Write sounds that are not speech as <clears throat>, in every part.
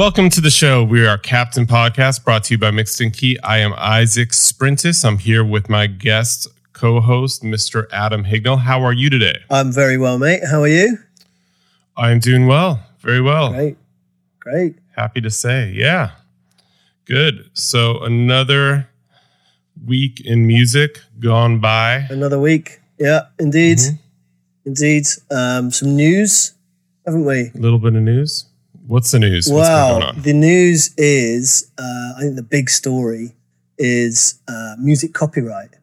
Welcome to the show. We are Captain Podcast brought to you by Mixed In Key. I am Isaac Sprintis. I'm here with my guest co host, Mr. Adam Hignell. How are you today? I'm very well, mate. How are you? I'm doing well. Very well. Great. Great. Happy to say. Yeah. Good. So another week in music gone by. Another week. Yeah, indeed. Mm-hmm. Indeed. Um, some news, haven't we? A little bit of news. What's the news? Well, the news is uh, I think the big story is uh, music copyright.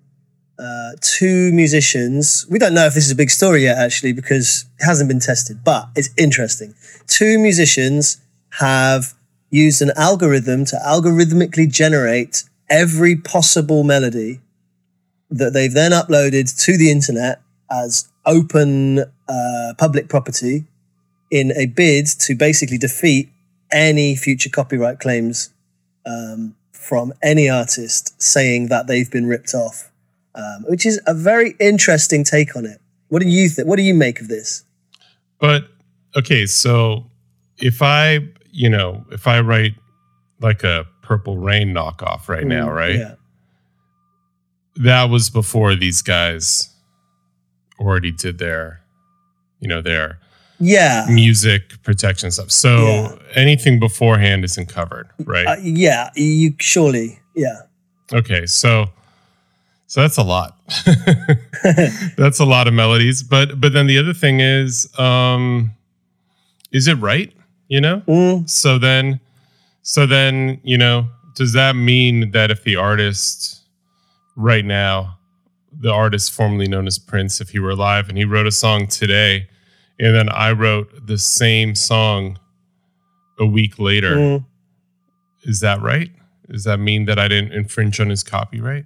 Uh, two musicians. We don't know if this is a big story yet, actually, because it hasn't been tested, but it's interesting. Two musicians have used an algorithm to algorithmically generate every possible melody that they've then uploaded to the internet as open uh, public property in a bid to basically defeat any future copyright claims um, from any artist saying that they've been ripped off, um, which is a very interesting take on it. What do you think? What do you make of this? But okay, so if I, you know, if I write like a Purple Rain knockoff right mm, now, right? Yeah. That was before these guys already did their, you know, their yeah music protection stuff. So yeah. anything beforehand isn't covered, right? Uh, yeah, you surely, yeah. Okay, so so that's a lot. <laughs> that's a lot of melodies, but but then the other thing is, um, is it right? You know, mm. so then, so then you know, does that mean that if the artist right now, the artist formerly known as Prince, if he were alive and he wrote a song today and then I wrote the same song a week later. Mm. Is that right? Does that mean that I didn't infringe on his copyright?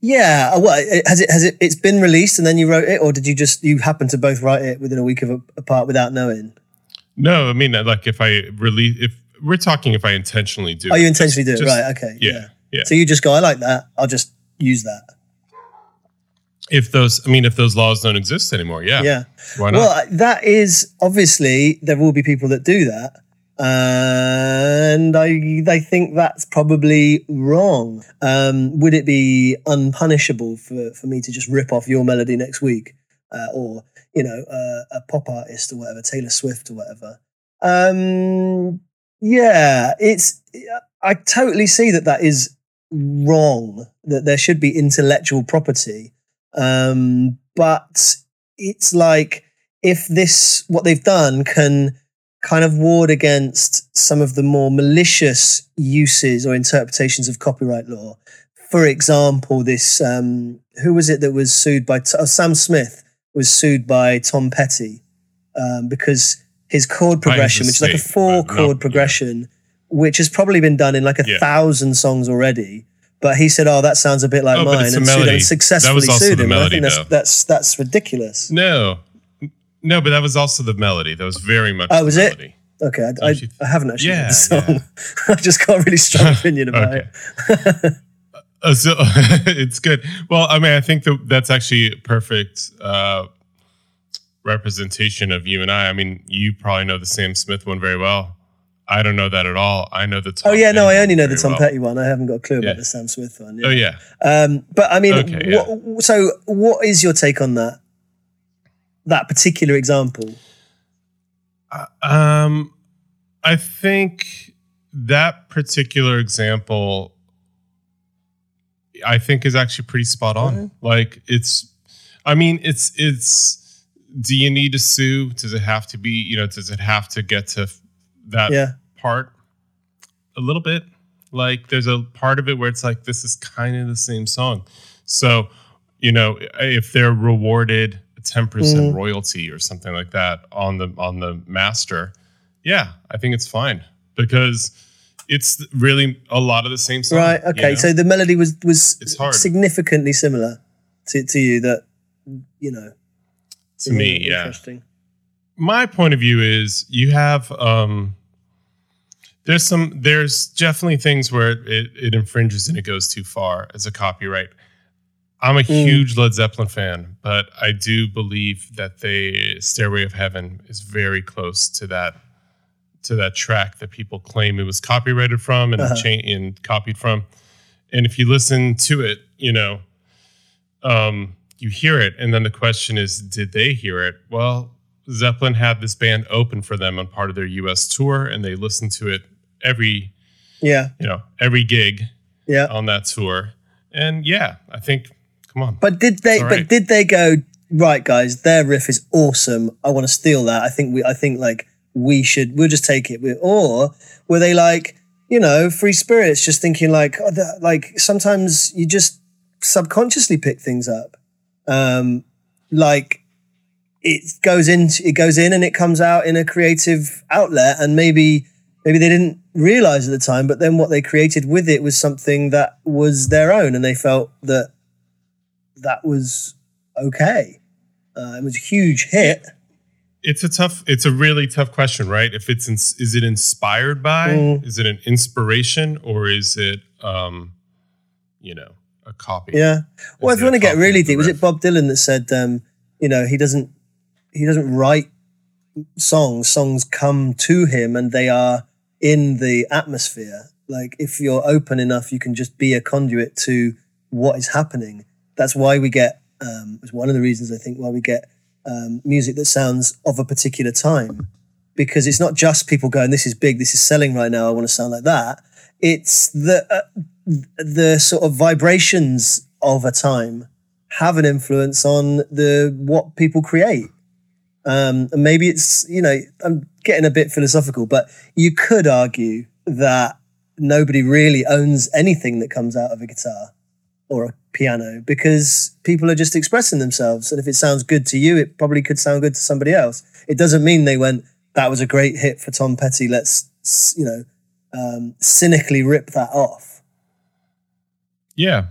Yeah. Uh, well, has it has it it's been released and then you wrote it, or did you just you happen to both write it within a week of a, apart without knowing? No, I mean like if I release if we're talking if I intentionally do. Oh, you intentionally do it, right? Okay. Yeah, yeah. Yeah. So you just go, I like that. I'll just use that if those i mean if those laws don't exist anymore yeah yeah why not well that is obviously there will be people that do that and I, I think that's probably wrong. Um, would it be unpunishable for, for me to just rip off your melody next week, uh, or you know, uh, a pop artist or whatever, Taylor Swift or whatever? Um, yeah, it's. I totally see that that is wrong. That there should be intellectual property um, but it's like if this, what they've done can kind of ward against some of the more malicious uses or interpretations of copyright law. For example, this, um, who was it that was sued by, oh, Sam Smith was sued by Tom Petty um, because his chord progression, which is like a four chord progression, yeah. which has probably been done in like a yeah. thousand songs already, but he said, "Oh, that sounds a bit like oh, mine," and successfully sued him. Melody, I think that's, that's, that's ridiculous. No, no, but that was also the melody. That was very much. Oh, was it? Okay, I, I, I, haven't actually yeah, heard the song. Yeah. <laughs> I just got a really strong <laughs> opinion about it. uh, <laughs> so it's good. Well, I mean, I think that that's actually perfect uh, representation of you and I. I mean, you probably know the Sam Smith one very well. I don't know that at all. I know the Tom. Oh yeah, no, I only know the Tom well. Petty one. I haven't got a clue yeah. about the Sam Smith one. Yeah. Oh yeah. Um, but I mean, okay, what, so what is your take on that? That particular example. Uh, um, I think that particular example, I think, is actually pretty spot on. Mm-hmm. Like it's, I mean, it's it's. Do you need to sue? Does it have to be? You know, does it have to get to that yeah. Part a little bit. Like there's a part of it where it's like this is kind of the same song. So, you know, if they're rewarded a 10% mm. royalty or something like that on the on the master, yeah, I think it's fine because it's really a lot of the same song. Right. Okay. You know? So the melody was was significantly similar to, to you that you know. To me, yeah. Interesting my point of view is you have um, there's some there's definitely things where it, it infringes and it goes too far as a copyright. I'm a mm. huge Led Zeppelin fan, but I do believe that the Stairway of Heaven is very close to that to that track that people claim it was copyrighted from and Uh-huh. cha- and copied from. And if you listen to it, you know, um, you hear it, and then the question is, did they hear it? Well, Zeppelin had this band open for them on part of their U.S. tour, and they listened to it every, Yeah, you know, every gig yeah. on that tour. And yeah, I think, come on, But did they? All But did they go right, guys? Their riff is awesome. I want to steal that. I think we. I think like we should. We'll just take it. Or were they like you know free spirits, just thinking like oh, that, like sometimes you just subconsciously pick things up. Um, like it goes in. It goes in and it comes out in a creative outlet, and maybe. Maybe they didn't realize at the time, but then what they created with it was something that was their own, and they felt that that was okay. Uh, it was a huge hit. it's a tough, it's a really tough question, right? If it's, ins- is it inspired by, Mm. is it an inspiration, or is it, um, you know, a copy? Yeah. Well, Is if you want to get really deep, was it Bob Dylan that said, um, you know, he doesn't he doesn't write songs. Songs come to him, and they are in the atmosphere. Like if you're open enough, you can just be a conduit to what is happening. That's why we get. Um, it's one of the reasons I think why we get um, music that sounds of a particular time, because it's not just people going, "This is big, this is selling right now. I want to sound like that." It's the uh, the sort of vibrations of a time have an influence on the what people create. Um, and maybe it's you know I'm getting a bit philosophical, but you could argue that nobody really owns anything that comes out of a guitar or a piano because people are just expressing themselves, and if it sounds good to you, it probably could sound good to somebody else. It doesn't mean they went that was a great hit for Tom Petty. Let's you know um, cynically rip that off. Yeah.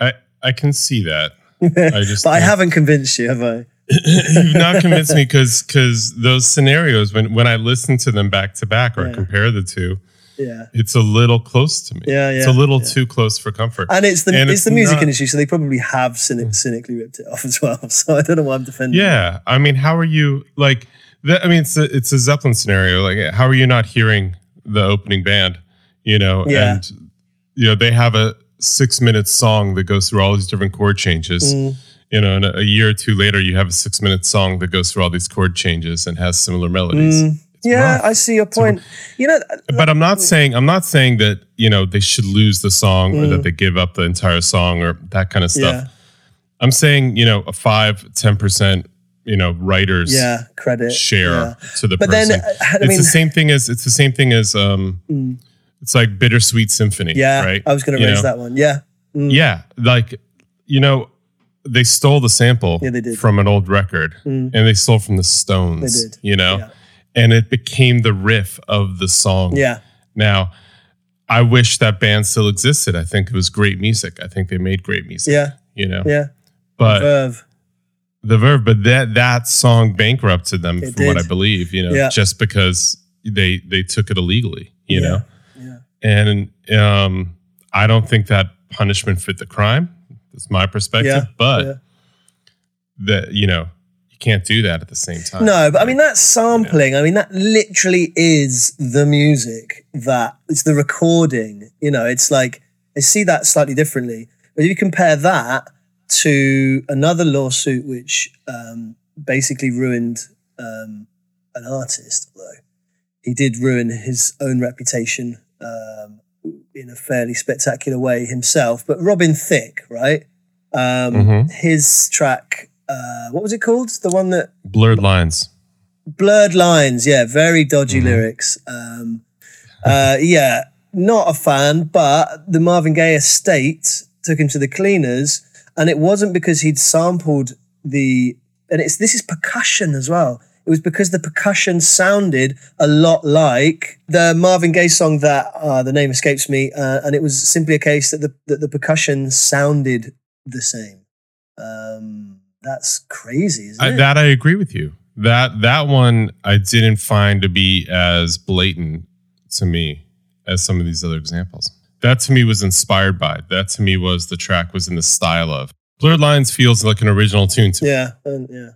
I, I can see that. <laughs> I just but I haven't convinced you, have I? <laughs> You've not convinced me because because those scenarios when when I listen to them back to back or Yeah. compare the two, Yeah. it's a little close to me. Yeah, yeah It's a little yeah. too close for comfort. And it's the And it's, it's the music not- industry, so they probably have cynic, cynically ripped it off as well. <laughs> So I don't know why I'm defending. yeah, I mean, how are you like? The, I mean, it's a, it's a Zeppelin scenario. Like, how are you not hearing the opening band? You know, Yeah. and you know they have a six minute song that goes through all these different chord changes. Mm. You know, and a, year or two later, you have a six minute song that goes through all these chord changes and has similar melodies. Mm. Yeah, rough. I see your point. You know, but I'm not saying I'm not saying that you know they should lose the song or Mm. that they give up the entire song or that kind of stuff. yeah, I'm saying you know a five ten percent you know writers yeah, credit share yeah. to the But person. then, uh, I it's the same thing as it's the same thing as um Mm. it's like bittersweet symphony. yeah, right. I was going to raise know? that one. Yeah, Mm. Yeah, like you know they stole the sample Yeah, they did. from an old record Mm. and they stole from the Stones. They did. You know, Yeah. and it became the riff of the song. yeah, Now, I wish that band still existed. I think it was great music. I think they made great music. yeah, You know, yeah. but Verve. the Verve, but that that song bankrupted them, It from what. I believe. You know, Yeah. just because they they took it illegally. You know, Yeah. and um, I don't think that punishment fit the crime. That's my perspective. Yeah, but yeah. that you know you can't do that at the same time. No, but I mean that sampling. I mean that literally is the music that it's the recording. You know, it's like I see that slightly differently. But if you compare that to another lawsuit which um, basically ruined um, an artist, although he did ruin his own reputation um, in a fairly spectacular way himself. But Robin Thicke, right? Um, Mhm. His track, uh, what was it called? The one that blurred lines. blurred lines yeah very dodgy Mhm. lyrics um uh yeah not a fan but the marvin gaye estate took him to the cleaners and it wasn't because he'd sampled the and it's this is percussion as well it was because the percussion sounded a lot like the Marvin Gaye song that uh, the name escapes me, uh, and it was simply a case that the that the percussion sounded the same. Um, that's crazy, isn't I, it? that I agree with you. That that one I didn't find to be as blatant to me as some of these other examples. That to me was inspired by. That to me was the track was in the style of. Blurred Lines feels like an original tune to me. Yeah, and yeah.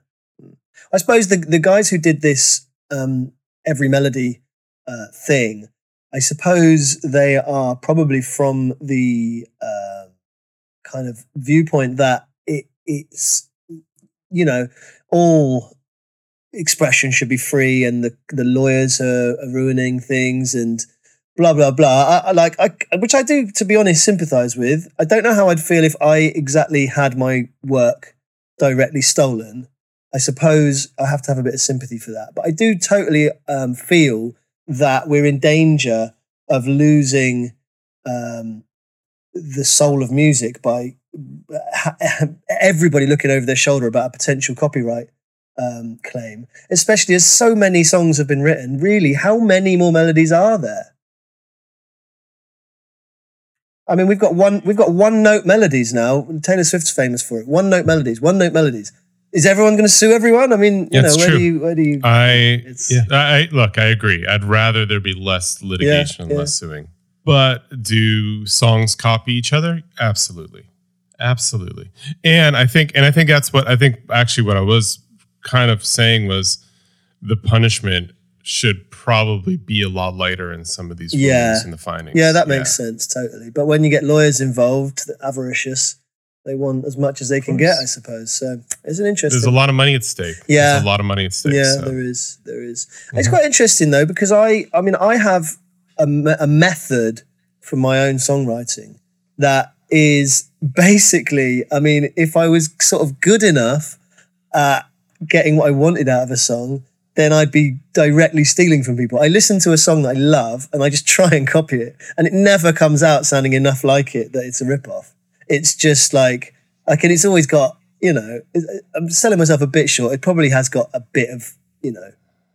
I suppose the the guys who did this, um, every melody uh, thing. I suppose they are probably from the uh, kind of viewpoint that it, it's, you know, all expression should be free and the, the lawyers are, are ruining things and blah, blah, blah. I, I like, I, which I do, to be honest, sympathize with. I don't know how I'd feel if I exactly had my work directly stolen. I suppose I have to have a bit of sympathy for that. But I do totally um, feel that we're in danger of losing um, the soul of music by <laughs> everybody looking over their shoulder about a potential copyright um, claim, especially as so many songs have been written. Really, how many more melodies are there? I mean, we've got one. We've got one note melodies now. Taylor Swift's famous for it. One note melodies. One note melodies. Is everyone going to sue everyone? I mean, you know, where true. do you? Where do you? I yeah. I look. I agree. I'd rather there be less litigation yeah, and less suing. But do songs copy each other? Absolutely, absolutely. And I think, and I think that's what I think. Actually, what I was kind of saying was the punishment should probably be a lot lighter in some of these yeah. in the findings. Yeah, that makes sense totally. But when you get lawyers involved, the avaricious, they want as much as they can get, I suppose. So it's an interesting. There's a lot of money at stake. Yeah, There's a lot of money at stake. Yeah, so. there is. There is. Mm-hmm. It's quite interesting though because I, I mean, I have a, a method for my own songwriting that is basically, I mean, if I was sort of good enough at getting what I wanted out of a song, then I'd be directly stealing from people. I listen to a song that I love and I just <laughs> try and copy it, and it never comes out sounding enough like it that it's a ripoff. It's just like, like, and it's always got, you know, I'm selling myself a bit short. It probably has got a bit of, you know,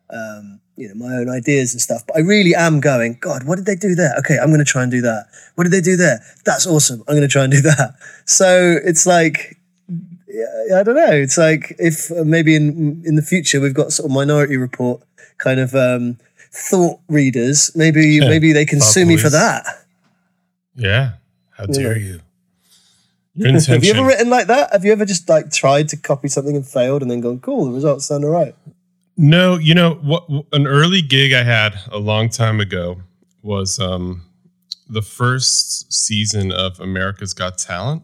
um, you know, my own ideas and stuff. But I really am going, God, what did they do there? Okay, I'm going to try and do that. What did they do there? That's awesome. I'm going to try and do <laughs> that. So it's like, I don't know. It's like if uh, maybe in in the future we've got sort of Minority Report kind of um, thought readers. Maybe yeah, maybe they can sue me for that. Yeah. How dare yeah. you? Your intention. Have you ever written like that? Have you ever just like tried to copy something and failed and then gone, cool, the results sound all right? No, you know what? An early gig I had a long time ago was um, the first season of America's Got Talent.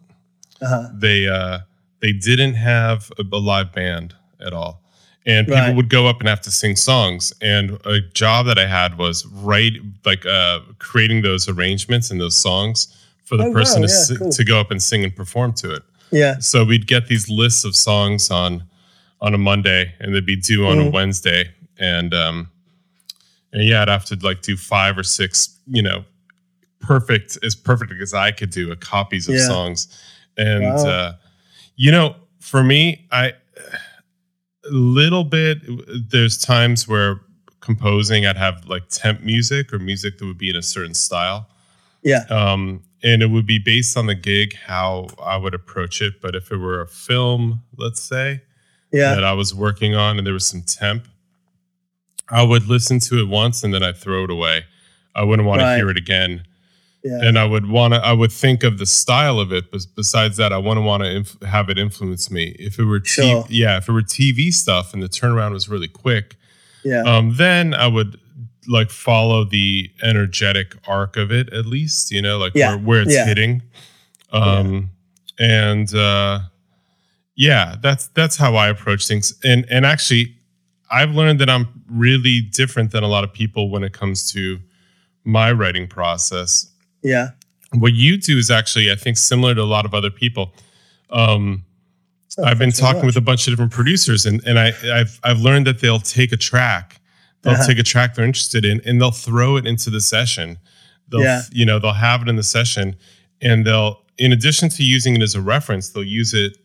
Uh-huh. They uh, they didn't have a, a live band at all. And people right. would go up and have to sing songs. And a job that I had was write like uh, creating those arrangements and those songs for the oh, person wow, to, yeah, cool. to go up and sing and perform to it. Yeah. So we'd get these lists of songs on on a Monday and they'd be due on mm. a. Wednesday. And um and yeah, I'd have to like do five or six, you know, perfect as perfect as I could do, a copies of yeah. songs. And wow. uh you know, for me, I a little bit. There's times where composing, I'd have like temp music or music that would be in a certain style. Yeah. Um, and it would be based on the gig how I would approach it. But if it were a film, let's say, yeah, that I was working on, and there was some temp, I would listen to it once and then I'd throw it away. I wouldn't want right. to hear it again. Yeah. And I would want to, I would think of the style of it, but besides that, I wouldn't want to inf- have it influence me. If it were, t- sure. yeah, if it were TV stuff and the turnaround was really quick, yeah, um, then I would like follow the energetic arc of it at least, you know, like yeah. where, where it's yeah. hitting. Um, yeah. and uh, yeah, that's that's how I approach things. And and actually, I've learned that I'm really different than a lot of people when it comes to my writing process. Yeah. What you do is actually, I think, similar to a lot of other people. Um, oh, I've been talking with a bunch of different producers, and and I I've I've learned that they'll take a track, they'll uh-huh. take a track they're interested in, and they'll throw it into the session. They'll yeah. you know they'll have it in the session, and they'll in addition to using it as a reference, they'll use it,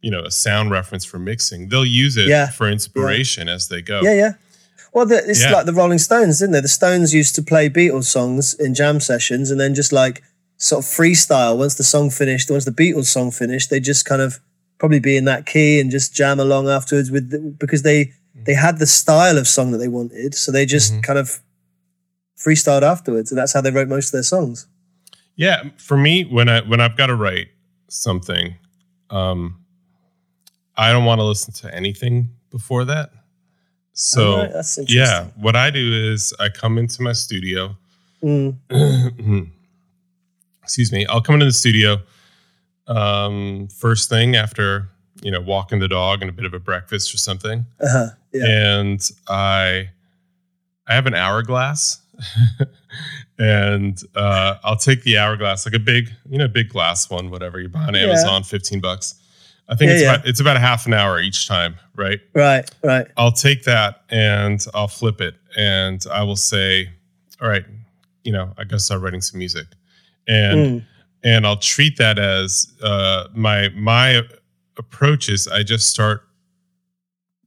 you know, a sound reference for mixing. They'll use it yeah. for inspiration yeah. as they go. Yeah, yeah. Well, the, it's yeah. like the Rolling Stones, isn't it? The Stones used to play Beatles songs in jam sessions and then just like sort of freestyle. Once the song finished, once the Beatles song finished, they just kind of probably be in that key and just jam along afterwards with the, because they they had the style of song that they wanted, so they just mm-hmm. kind of freestyled afterwards, and that's how they wrote most of their songs. Yeah, for me, when I when I've got to write something, um, I don't want to listen to anything before that. So that's interesting. yeah, what I do is I come into my studio. Mm, <clears throat> Excuse me. I'll come into the studio um, first thing after you know walking the dog and a bit of a breakfast or something, uh-huh. Yeah. and I I have an hourglass. <laughs> and uh, I'll take the hourglass, like a big, you know, big glass one, whatever you buy on Yeah. Amazon, fifteen bucks. I think Yeah, it's yeah. about it's about a half an hour each time, right? Right. Right. I'll take that and I'll flip it and I will say, all right, you know, I gotta start writing some music. And Mm, and I'll treat that as uh my my approach is I just start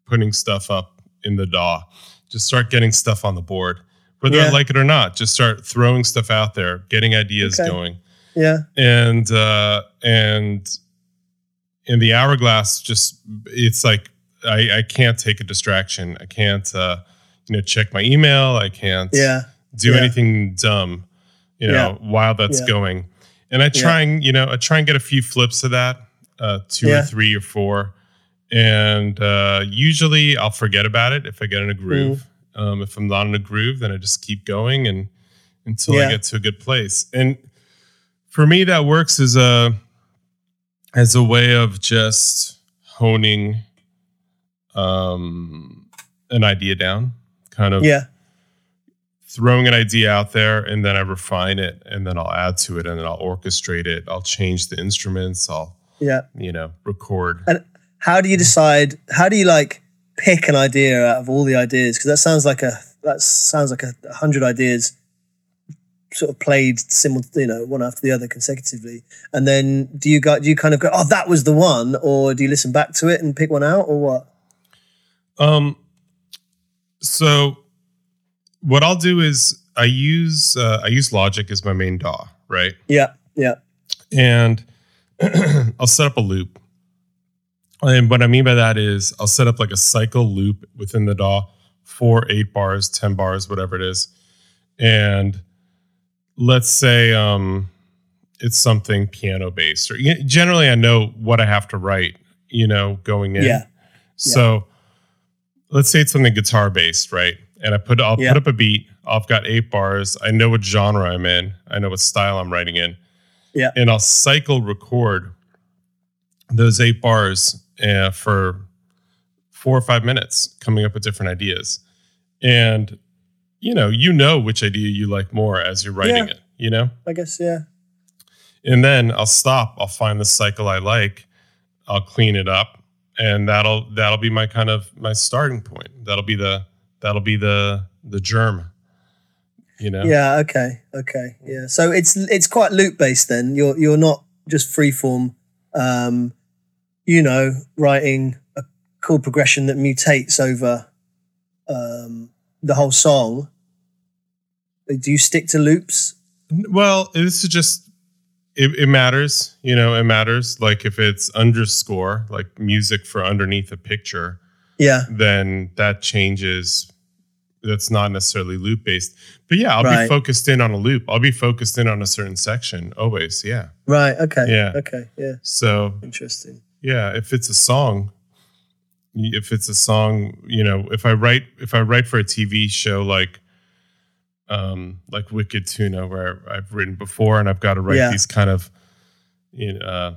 putting stuff up in the DAW. Just start getting stuff on the board. Whether I like it or not, just start throwing stuff out there, getting ideas Okay. going yeah. and uh and in the hourglass just it's like i i can't take a distraction i can't uh you know check my email i can't Yeah. do yeah. anything dumb you know while that's Yeah. going and i try and you know i try and get a few flips of that uh two Yeah. or three or four and uh usually i'll forget about it if i get in a groove Mm. um if i'm not in a groove then i just keep going and until Yeah. i get to a good place and for me that works as a as a way of just honing um an idea down kind of Yeah. throwing an idea out there and then i refine it and then i'll add to it and then i'll orchestrate it i'll change the instruments i'll Yeah. you know record And how do you decide? How do you like pick an idea out of all the ideas? Because that sounds like a that sounds like a hundred ideas sort of played simul, you know, one after the other consecutively. And then do you go? Do you kind of go, oh, that was the one, or do you listen back to it and pick one out, or what? Um, so what I'll do is I use uh, I use Logic as my main DAW, right? Yeah. Yeah. And <clears throat> I'll set up a loop. And what I mean by that is I'll set up like a cycle loop within the DAW, four, eight bars, ten bars, whatever it is. And let's say um, it's something piano based, or generally I know what I have to write, you know, going in. Yeah. So let's say it's something guitar based, right? And I put I'll Yeah. put up a beat. I've got eight bars. I know what genre I'm in. I know what style I'm writing in. Yeah. And I'll cycle record those eight bars uh, for four or five minutes, coming up with different ideas. And you know, you know which idea you like more as you're writing Yeah. it. You know, I guess. Yeah. and then I'll stop. I'll find the cycle I like. I'll clean it up, and that'll that'll be my kind of my starting point. That'll be the that'll be the the germ. You know. Yeah. Okay. Okay. Yeah. So it's it's quite loop based then. You're you're not just freeform. Um, you know, writing a chord progression that mutates over um, the whole song. Do you stick to loops? Well, this is just it, it matters. You know, it matters. Like if it's underscore, like music for underneath a picture, Yeah. then that changes. That's not necessarily loop based, but yeah, I'll be focused in on a loop. I'll be focused in on a certain section always. Yeah. Right. Okay. Yeah. Okay. Yeah. So Interesting. yeah, if it's a song, if it's a song, you know, if I write if I write for a TV show like um like Wicked Tuna where I've written before and I've got to write Yeah. these kind of you know, uh,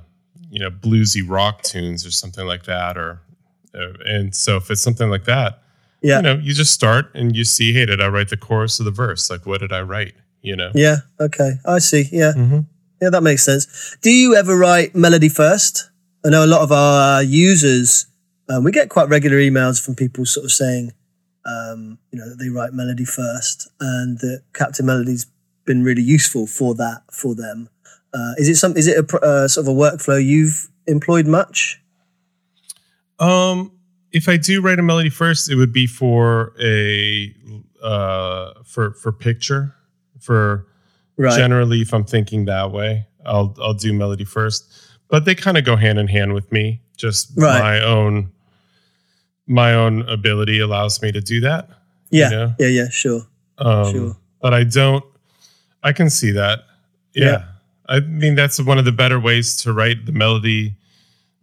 you know bluesy rock tunes or something like that or uh, and so if it's something like that, Yeah. you know, you just start and you see, hey, did I write the chorus of the verse? Like what did I write? You know. Yeah. Okay. I see. Yeah. Mm-hmm. Yeah. That makes sense. Do you ever write melody first? I know a lot of our users. Um, we get quite regular emails from people sort of saying, um, you know, that they write melody first, and that Captain Melody's been really useful for that for them. Uh, is it some? Is it a uh, sort of a workflow you've employed much? Um, if I do write a melody first, it would be for a uh for for picture. For Right. generally, if I'm thinking that way, I'll I'll do melody first. But they kind of go hand in hand with me. Just Right. my own my own ability allows me to do that. yeah. know? Yeah. Yeah. Sure. Um, Sure. But I don't. I can see that. Yeah. Yeah. I mean that's one of the better ways to write the melody.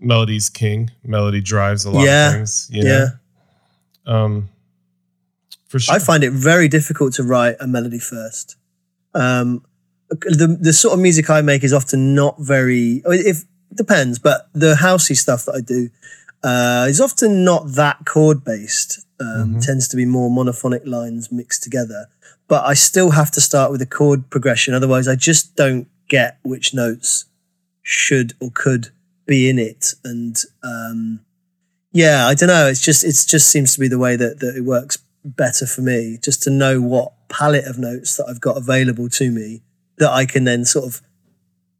Melody's king. Melody drives a lot Yeah. of things. You know? Yeah. Um, For sure. I find it very difficult to write a melody first. Um, the the sort of music I make is often not very. If it depends, but the housey stuff that I do uh, is often not that chord based. Um, Mhm. Tends to be more monophonic lines mixed together. But I still have to start with a chord progression. Otherwise, I just don't get which notes should or could be in it. And um, yeah, I don't know. It's just it just seems to be the way that, that it works better for me. Just to know what palette of notes that I've got available to me that I can then sort of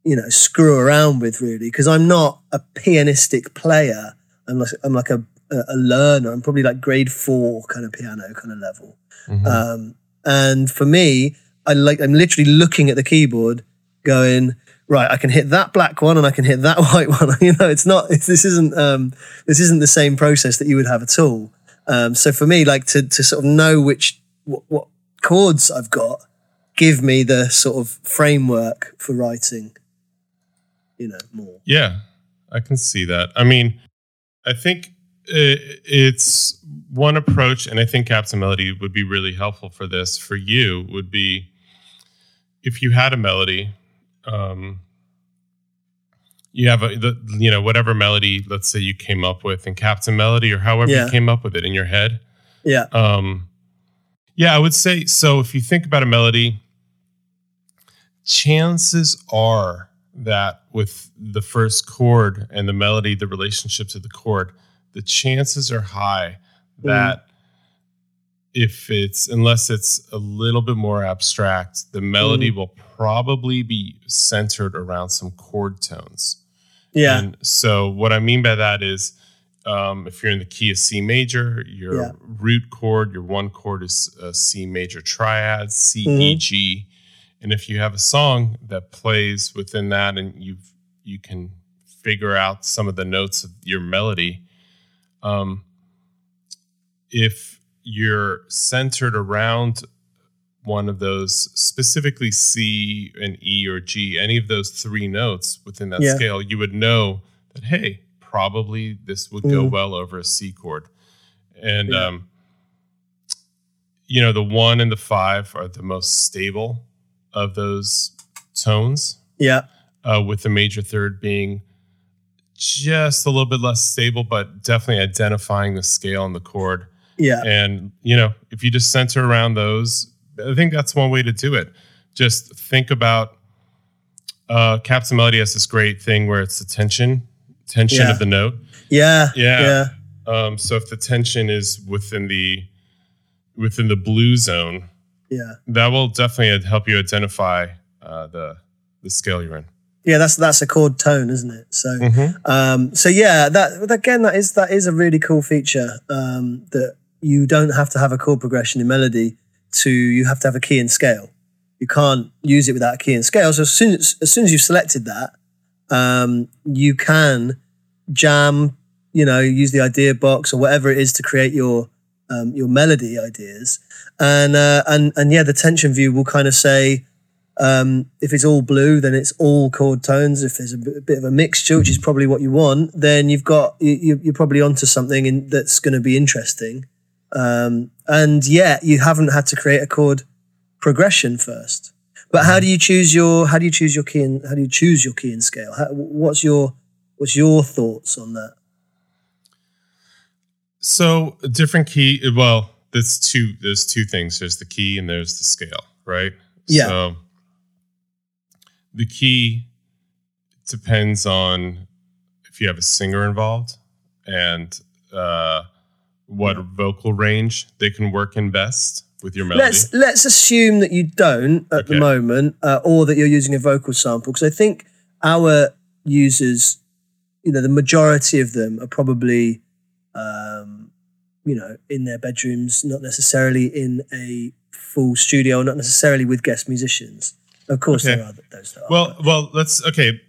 you know screw around with really because I'm not a pianistic player. I'm like I'm like a a learner. I'm probably like grade four kind of piano kind of level. Mhm. Um, and for me, I like I'm literally looking at the keyboard, going right. I can hit that black one and I can hit that <laughs> white one. <laughs> you know, it's not. This isn't. Um, this isn't the same process that you would have at all. Um, so for me, like to to sort of know which what, what chords I've got, give me the sort of framework for writing. You know more. Yeah, I can see that. I mean, I think it's one approach, and I think Captain Melody would be really helpful for this. For you, would be if you had a melody, um, you have a the, you know whatever melody, let's say you came up with in Captain Melody or however Yeah. you came up with it in your head. Yeah. Um, yeah, I would say so. If you think about a melody, chances are that with the first chord and the melody, the relationship to the chord, the chances are high that if it's unless it's a little bit more abstract, the melody will probably be centered around some chord tones. Yeah. And so what I mean by that is um, if you're in the key of C major, your Yeah. root chord, your one chord is a C major triad, C, Mhm. E, G. And if you have a song that plays within that and you you can figure out some of the notes of your melody, um, if you're centered around one of those, specifically C and E or G, any of those three notes within that Yeah. scale, you would know that, hey, probably this would go Mm. well over a C chord. And, Yeah. um, you know, the one and the five are the most stable of those tones, Yeah. uh, with the major third being just a little bit less stable, but definitely identifying the scale and the chord. Yeah. And, you know, if you just center around those, I think that's one way to do it. Just think about uh Captain Melody has this great thing where it's the tension, tension Yeah. of the note. Yeah. Yeah. Yeah. Um, so if the tension is within the within the blue zone, Yeah. that will definitely help you identify uh, the the scale you're in. Yeah. That's that's a chord tone, isn't it? So. Mm-hmm. Um, so yeah, that again, that is that is a really cool feature um, that you don't have to have a chord progression in melody to you have to have a key and scale. You can't use it without a key and scale. So as soon as, as soon as you've selected that, um, you can jam, you know, use the idea box or whatever it is to create your um, your melody ideas, and uh, and and yeah, the tension view will kind of say um, if it's all blue, then it's all chord tones. If there's a bit, of a mixture, which is probably what you want, then you've got you, you- you're probably onto something in, that's going to be interesting. Um, and yet you haven't had to create a chord progression first. But how do you choose your how do you choose your key and how do you choose your key and scale? How, what's your what's your thoughts on that? So a different key. Well, there's two. There's two things. There's the key and there's the scale, right? Yeah. So the key depends on if you have a singer involved and uh, what vocal range they can work in best with your melody. Let's let's assume that you don't at the moment, uh, or that you're using a vocal sample, because I think our users, you know, the majority of them are probably, um, you know, in their bedrooms, not necessarily in a full studio, not necessarily with guest musicians. Of course, Okay. there are those that are. Well, well, let's okay.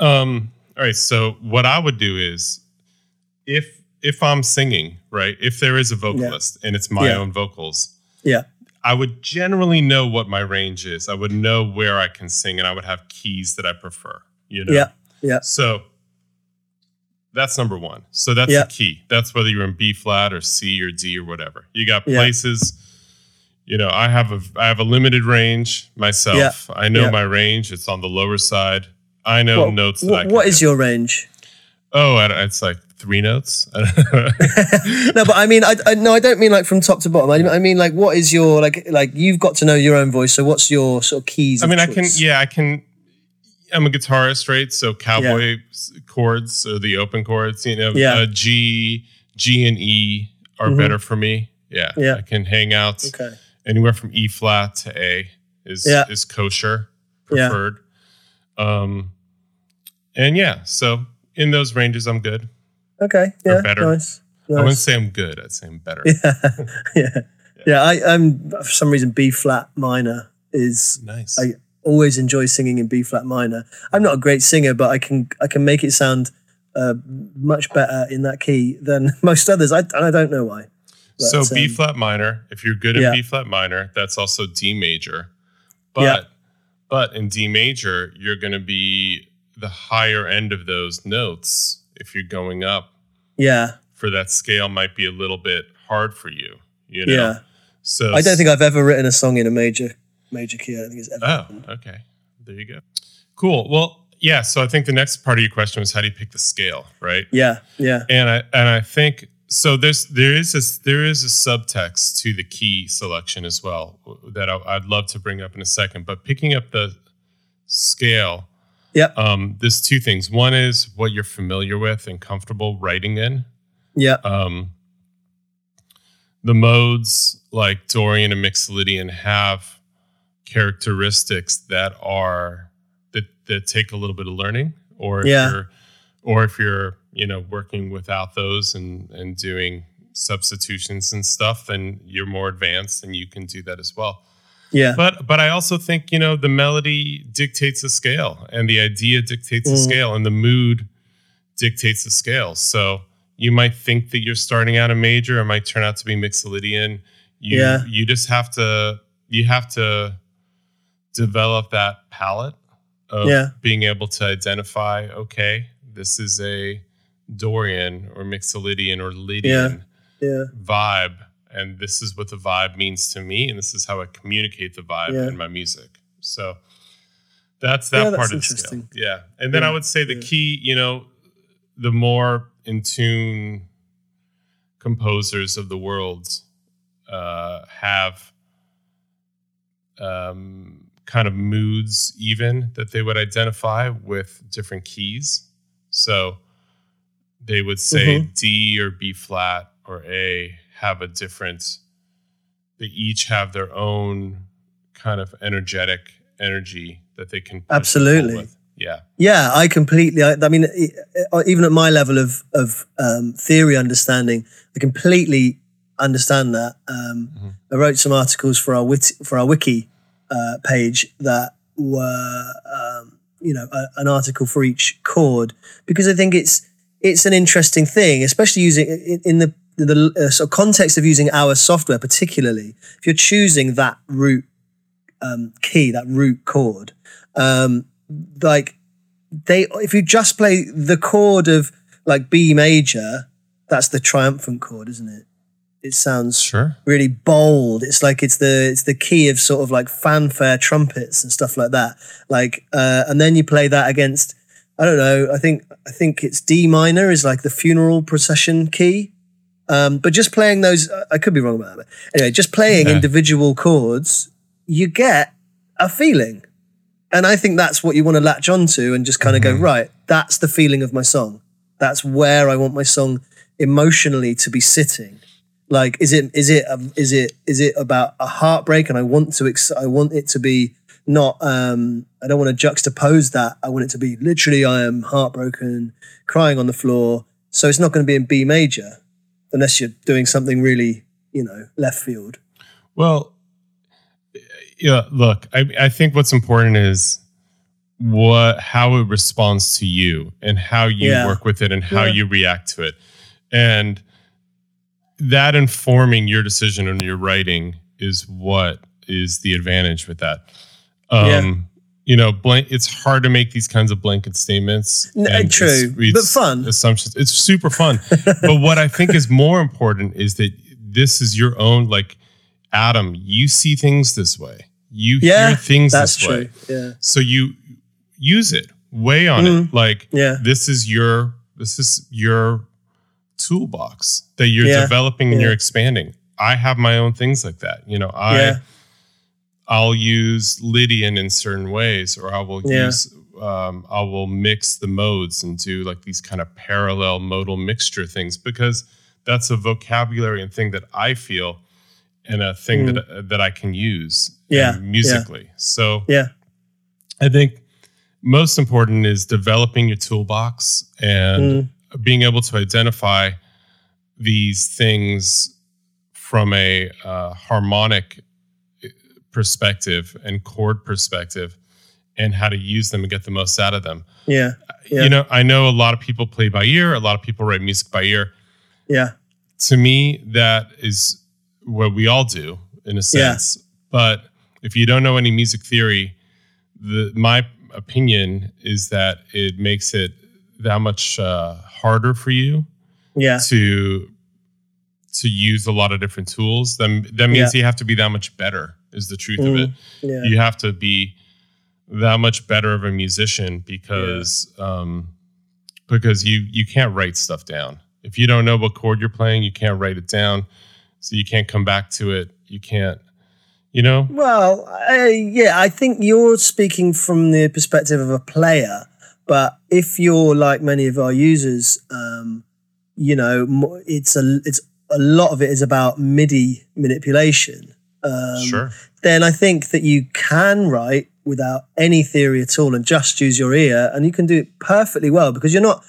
Um, all right. So what I would do is, if if I'm singing, right, if there is a vocalist and it's my Yeah. own vocals, yeah, I would generally know what my range is. I would know where I can sing, and I would have keys that I prefer. You know. Yeah, yeah. So that's number one. So that's Yeah. the key. That's whether you're in B flat or C or D or whatever. You got Yeah. places you know, I have a I have a limited range myself. Yeah. I know Yeah. my range. It's on the lower side. I know What- notes can what hit. your range? Oh, I it's like three notes. <laughs> no, but I mean, I, I no, I don't mean like from top to bottom. I, I mean like, what is your like? Like you've got to know your own voice. So what's your sort of keys? I mean, I can. Yeah, I can. I'm a guitarist, right? So cowboy s- chords, or the open chords. You know, Yeah. uh, G, G, and E are Mhm. better for me. Yeah, Yeah. I can hang out Okay. anywhere from E flat to A is Yeah. is kosher Yeah. preferred. Um, and yeah, so in those ranges, I'm good. Okay. Yeah. better. Nice. I wouldn't say I'm good. I'd say I'm better. <laughs> Yeah. yeah. Yeah. I, I'm for some reason B flat minor is Nice. I always enjoy singing in B flat minor. I'm not a great singer, but I can I can make it sound uh, much better in that key than <laughs> most others. I and I don't know why. so B um, flat minor. If you're good in yeah. B flat minor, that's also D major. But Yeah. but in D major, you're going to be the higher end of those notes. If you're going up Yeah. for that scale, might be a little bit hard for you. You know. Yeah. So I don't think I've ever written a song in a major major key. I don't think it's ever. Oh, happened. okay. There you go. Cool. Well, yeah. So I think the next part of your question was how do you pick the scale, right? Yeah. Yeah. And I and I think so. There's there is a there is a subtext to the key selection as well that I, I'd love to bring up in a second. But picking up the scale, Yep. Um, there's two things. One is what you're familiar with and comfortable writing in. Yeah. Um, the modes like Dorian and Mixolydian have characteristics that are that that take a little bit of learning, or if Yeah. you're or if you're you know working without those and and doing substitutions and stuff, then you're more advanced and you can do that as well. Yeah. But but I also think you know the melody dictates the scale, and the idea dictates the Mm. scale, and the mood dictates the scale. So you might think that you're starting out a major, it might turn out to be Mixolydian. You Yeah. you just have to you have to develop that palette of Yeah. being able to identify. Okay, this is a Dorian or Mixolydian or Lydian Yeah. vibe and this is what the vibe means to me and this is how i communicate the vibe Yeah. in my music. So that's that Yeah, part that's of the scale. yeah and then Yeah, i would say the key you know the more in tune composers of the world uh, have um, kind of moods even that they would identify with different keys. So they would say Mm-hmm. D or B flat or A have a different, they each have their own kind of energetic energy that they can push and pull Absolutely. Yeah. Yeah, I completely. I, I mean, e- even at my level of of um, theory understanding, I completely understand that. Um, Mhm. I wrote some articles for our wit- for our wiki uh, page that were, um, you know, a, an article for each chord because I think it's it's an interesting thing, especially using in, in the the uh, sort of context of using our software, particularly if you're choosing that root um, key, that root chord. Um, like they if you just play the chord of like B major, that's the triumphant chord, isn't it? It sounds Sure. really bold. It's like it's the it's the key of sort of like fanfare trumpets and stuff like that. Like uh, and then you play that against I don't know. I think I think it's D minor is like the funeral procession key. Um, but just playing those, I could be wrong about that. But anyway, just playing Yeah. individual chords, you get a feeling. And I think that's what you want to latch onto and just kind of Mhm. go, right, that's the feeling of my song. That's where I want my song emotionally to be sitting. Like, is it, is it, um, is it, is it about a heartbreak? And I want to, ex- I want it to be not, um, I don't want to juxtapose that. I want it to be literally, I am heartbroken, crying on the floor. So it's not going to be in B major unless you're doing something really, you know, left field. Well, yeah, look, I, I think what's important is what how it responds to you and how you Yeah. work with it and how Yeah. you react to it. And that informing your decision on your writing is what is the advantage with that. Um Yeah. You know, blank it's hard to make these kinds of blanket statements. N- and true, it's- but fun. Assumptions. It's super fun. <laughs> but what I think is more important is that this is your own like Adam, you see things this way. You Yeah, hear things this true. way. Yeah. So you use it, weigh on Mm. it. Like Yeah. this is your this is your toolbox that you're Yeah. developing and Yeah. you're expanding. I have my own things like that. You know, I Yeah. I'll use Lydian in certain ways, or I will Yeah. use um, I will mix the modes and do like these kind of parallel modal mixture things because that's a vocabulary and thing that I feel and a thing that that I can use Mm. Yeah, um, musically. So Yeah. I think most important is developing your toolbox and Mm. being able to identify these things from a uh, harmonic uh, perspective and chord perspective and how to use them and get the most out of them. Yeah. Yeah. You know, I know a lot of people play by ear, a lot of people write music by ear. Yeah. To me, that is what we all do in a Yeah. sense. But if you don't know any music theory, the my opinion is that it makes it that much uh, harder for you Yeah. to to use a lot of different tools. Then that means you have to be that much better. Is the truth of Mm. it? Yeah. You have to be that much better of a musician because um, because you you can't write stuff down. If you don't know what chord you're playing, you can't write it down. So you can't come back to it. You can't. You know. Well, uh, yeah, I think you're speaking from the perspective of a player, but if you're like many of our users, um, you know, it's a it's a lot of it is about MIDI manipulation. Um, sure. Then I think that you can write without any theory at all and just use your ear, and you can do it perfectly well because you're not.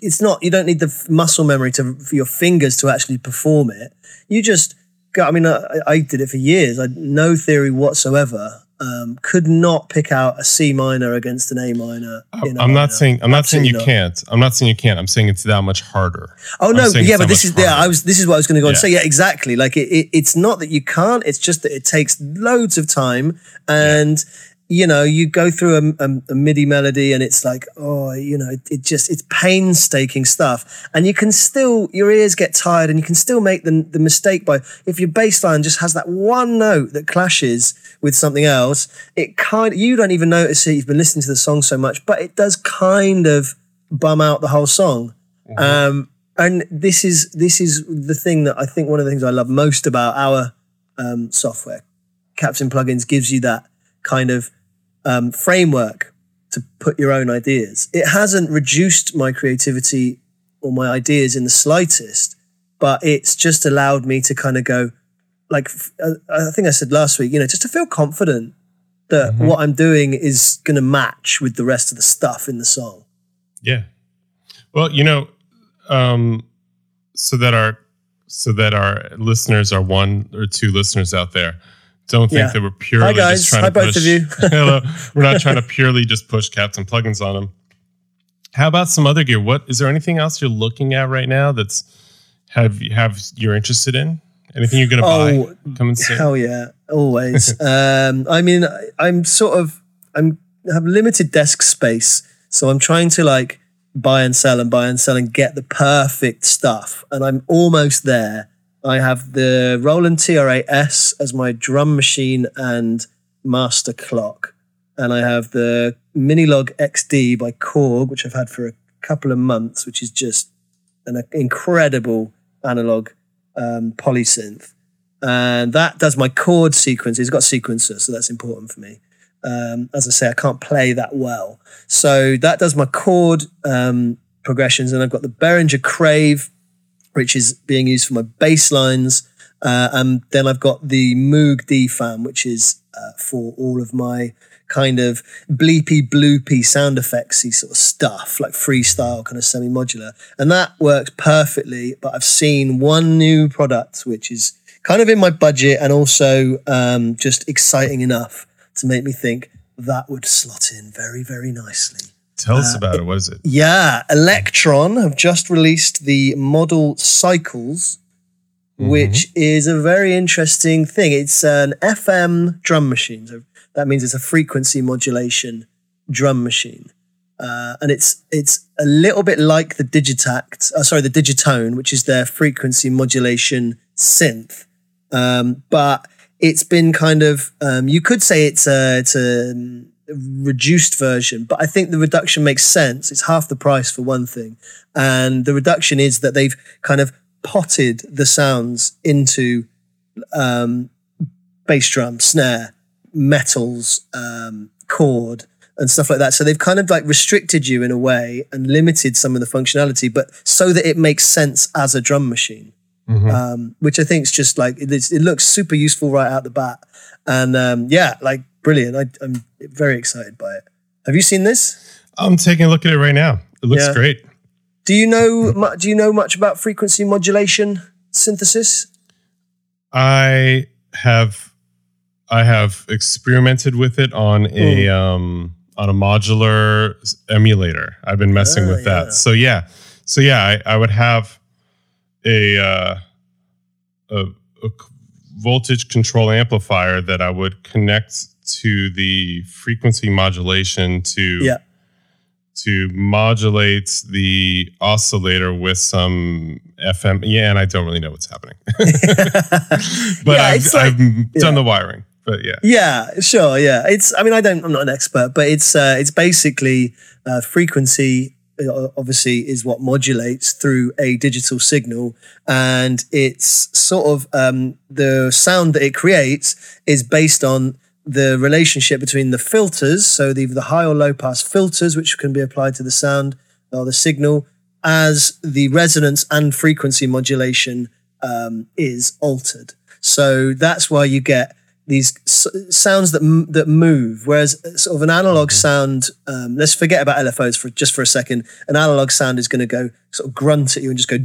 It's not. You don't need the muscle memory to for your fingers to actually perform it. You just go. I mean, I, I did it for years. I had no theory whatsoever. Um, could not pick out a C minor against an A minor. in a I'm not minor. saying I'm not saying you not. can't. I'm not saying you can't. I'm saying it's that much harder. Oh no, yeah, but this is yeah. I was this is what I was going to go and say. Yeah, exactly. Like it, it, it's not that you can't. It's just that it takes loads of time, and you know, you go through a, a, a MIDI melody, and it's like, oh, you know, it, it just it's painstaking stuff, and you can still your ears get tired, and you can still make the the mistake by if your bass line just has that one note that clashes with something else. It kind you don't even notice it. You've been listening to the song so much, but it does kind of bum out the whole song. Um, and this is this is the thing that I think one of the things I love most about our um, software. Captain Plugins gives you that kind of um, framework to put your own ideas. It hasn't reduced my creativity or my ideas in the slightest, but it's just allowed me to kind of go, like uh, I think I said last week, you know, just to feel confident that what I'm doing is going to match with the rest of the stuff in the song. Yeah. Well, you know, um, so that our so that our listeners are one or two listeners out there. Don't think Yeah. that we're purely Hi, guys. just trying Hi, to both push. of you. <laughs> Hello. We're not trying to purely just push Captain plugins on them. How about some other gear? What is there anything else you're looking at right now that's have have you're interested in? Anything you're going to Oh, buy? Come and see. Hell yeah, always. <laughs> um, I mean, I, I'm sort of I'm have limited desk space, so I'm trying to like buy and sell and buy and sell and get the perfect stuff, and I'm almost there. I have the Roland TR8S as my drum machine and master clock, and I have the Minilogue XD by Korg, which I've had for a couple of months, which is just an incredible analog um, polysynth, and that does my chord sequences. It's got sequencer, so that's important for me. Um, as I say, I can't play that well, so that does my chord um, progressions, and I've got the Behringer Crave, which is being used for my bass lines, uh, and then I've got the Moog DFAM, which is uh, for all of my kind of bleepy bloopy sound effectsy sort of stuff, like freestyle kind of semi-modular. And that works perfectly. But I've seen one new product which is kind of in my budget and also um, just exciting enough to make me think that would slot in very, very nicely. Tell uh, us about it. What is it? Yeah, Elektron have just released the Model Cycles, which is a very interesting thing. It's an FM drum machine. So that means it's a frequency modulation drum machine. Uh, and it's it's a little bit like the Digitakt, uh, sorry, the Digitone, which is their frequency modulation synth. Um, but it's been kind of um, you could say it's a it's a reduced version, but I think the reduction makes sense. It's half the price for one thing, and the reduction is that they've kind of potted the sounds into um, bass drum, snare, metals, um, chord, and stuff like that. So they've kind of like restricted you in a way and limited some of the functionality, but so that it makes sense as a drum machine. Mhm. Um, which I think is just like it, it looks super useful right out the bat, and um, yeah, like brilliant. I, I'm very excited by it. Have you seen this? I'm taking a look at it right now. It looks Yeah. great. Do you know Do you know much about frequency modulation synthesis? I have I have experimented with it on a um on a modular emulator. I've been messing Ah, with yeah. that. So yeah. So yeah, I, I would have a uh a, a voltage control amplifier that I would connect to the frequency modulation to Yeah. to modulate the oscillator with some FM. Yeah, and I don't really know what's happening. <laughs> but Yeah, I've, like- I've done yeah. the wiring. But yeah, Yeah, sure. Yeah, it's. I mean, I don't. I'm not an expert, but it's. Uh, it's basically uh, frequency. uh, Obviously, is what modulates through a digital signal, and it's sort of um, the sound that it creates is based on the relationship between the filters, so the the high or low pass filters, which can be applied to the sound or the signal, as the resonance and frequency modulation um, is altered. So that's why you get these s- sounds that m- that move. Whereas sort of an analog sound, um, let's forget about LFOs for just for a second. An analog sound is going to go sort of grunt at you and just go.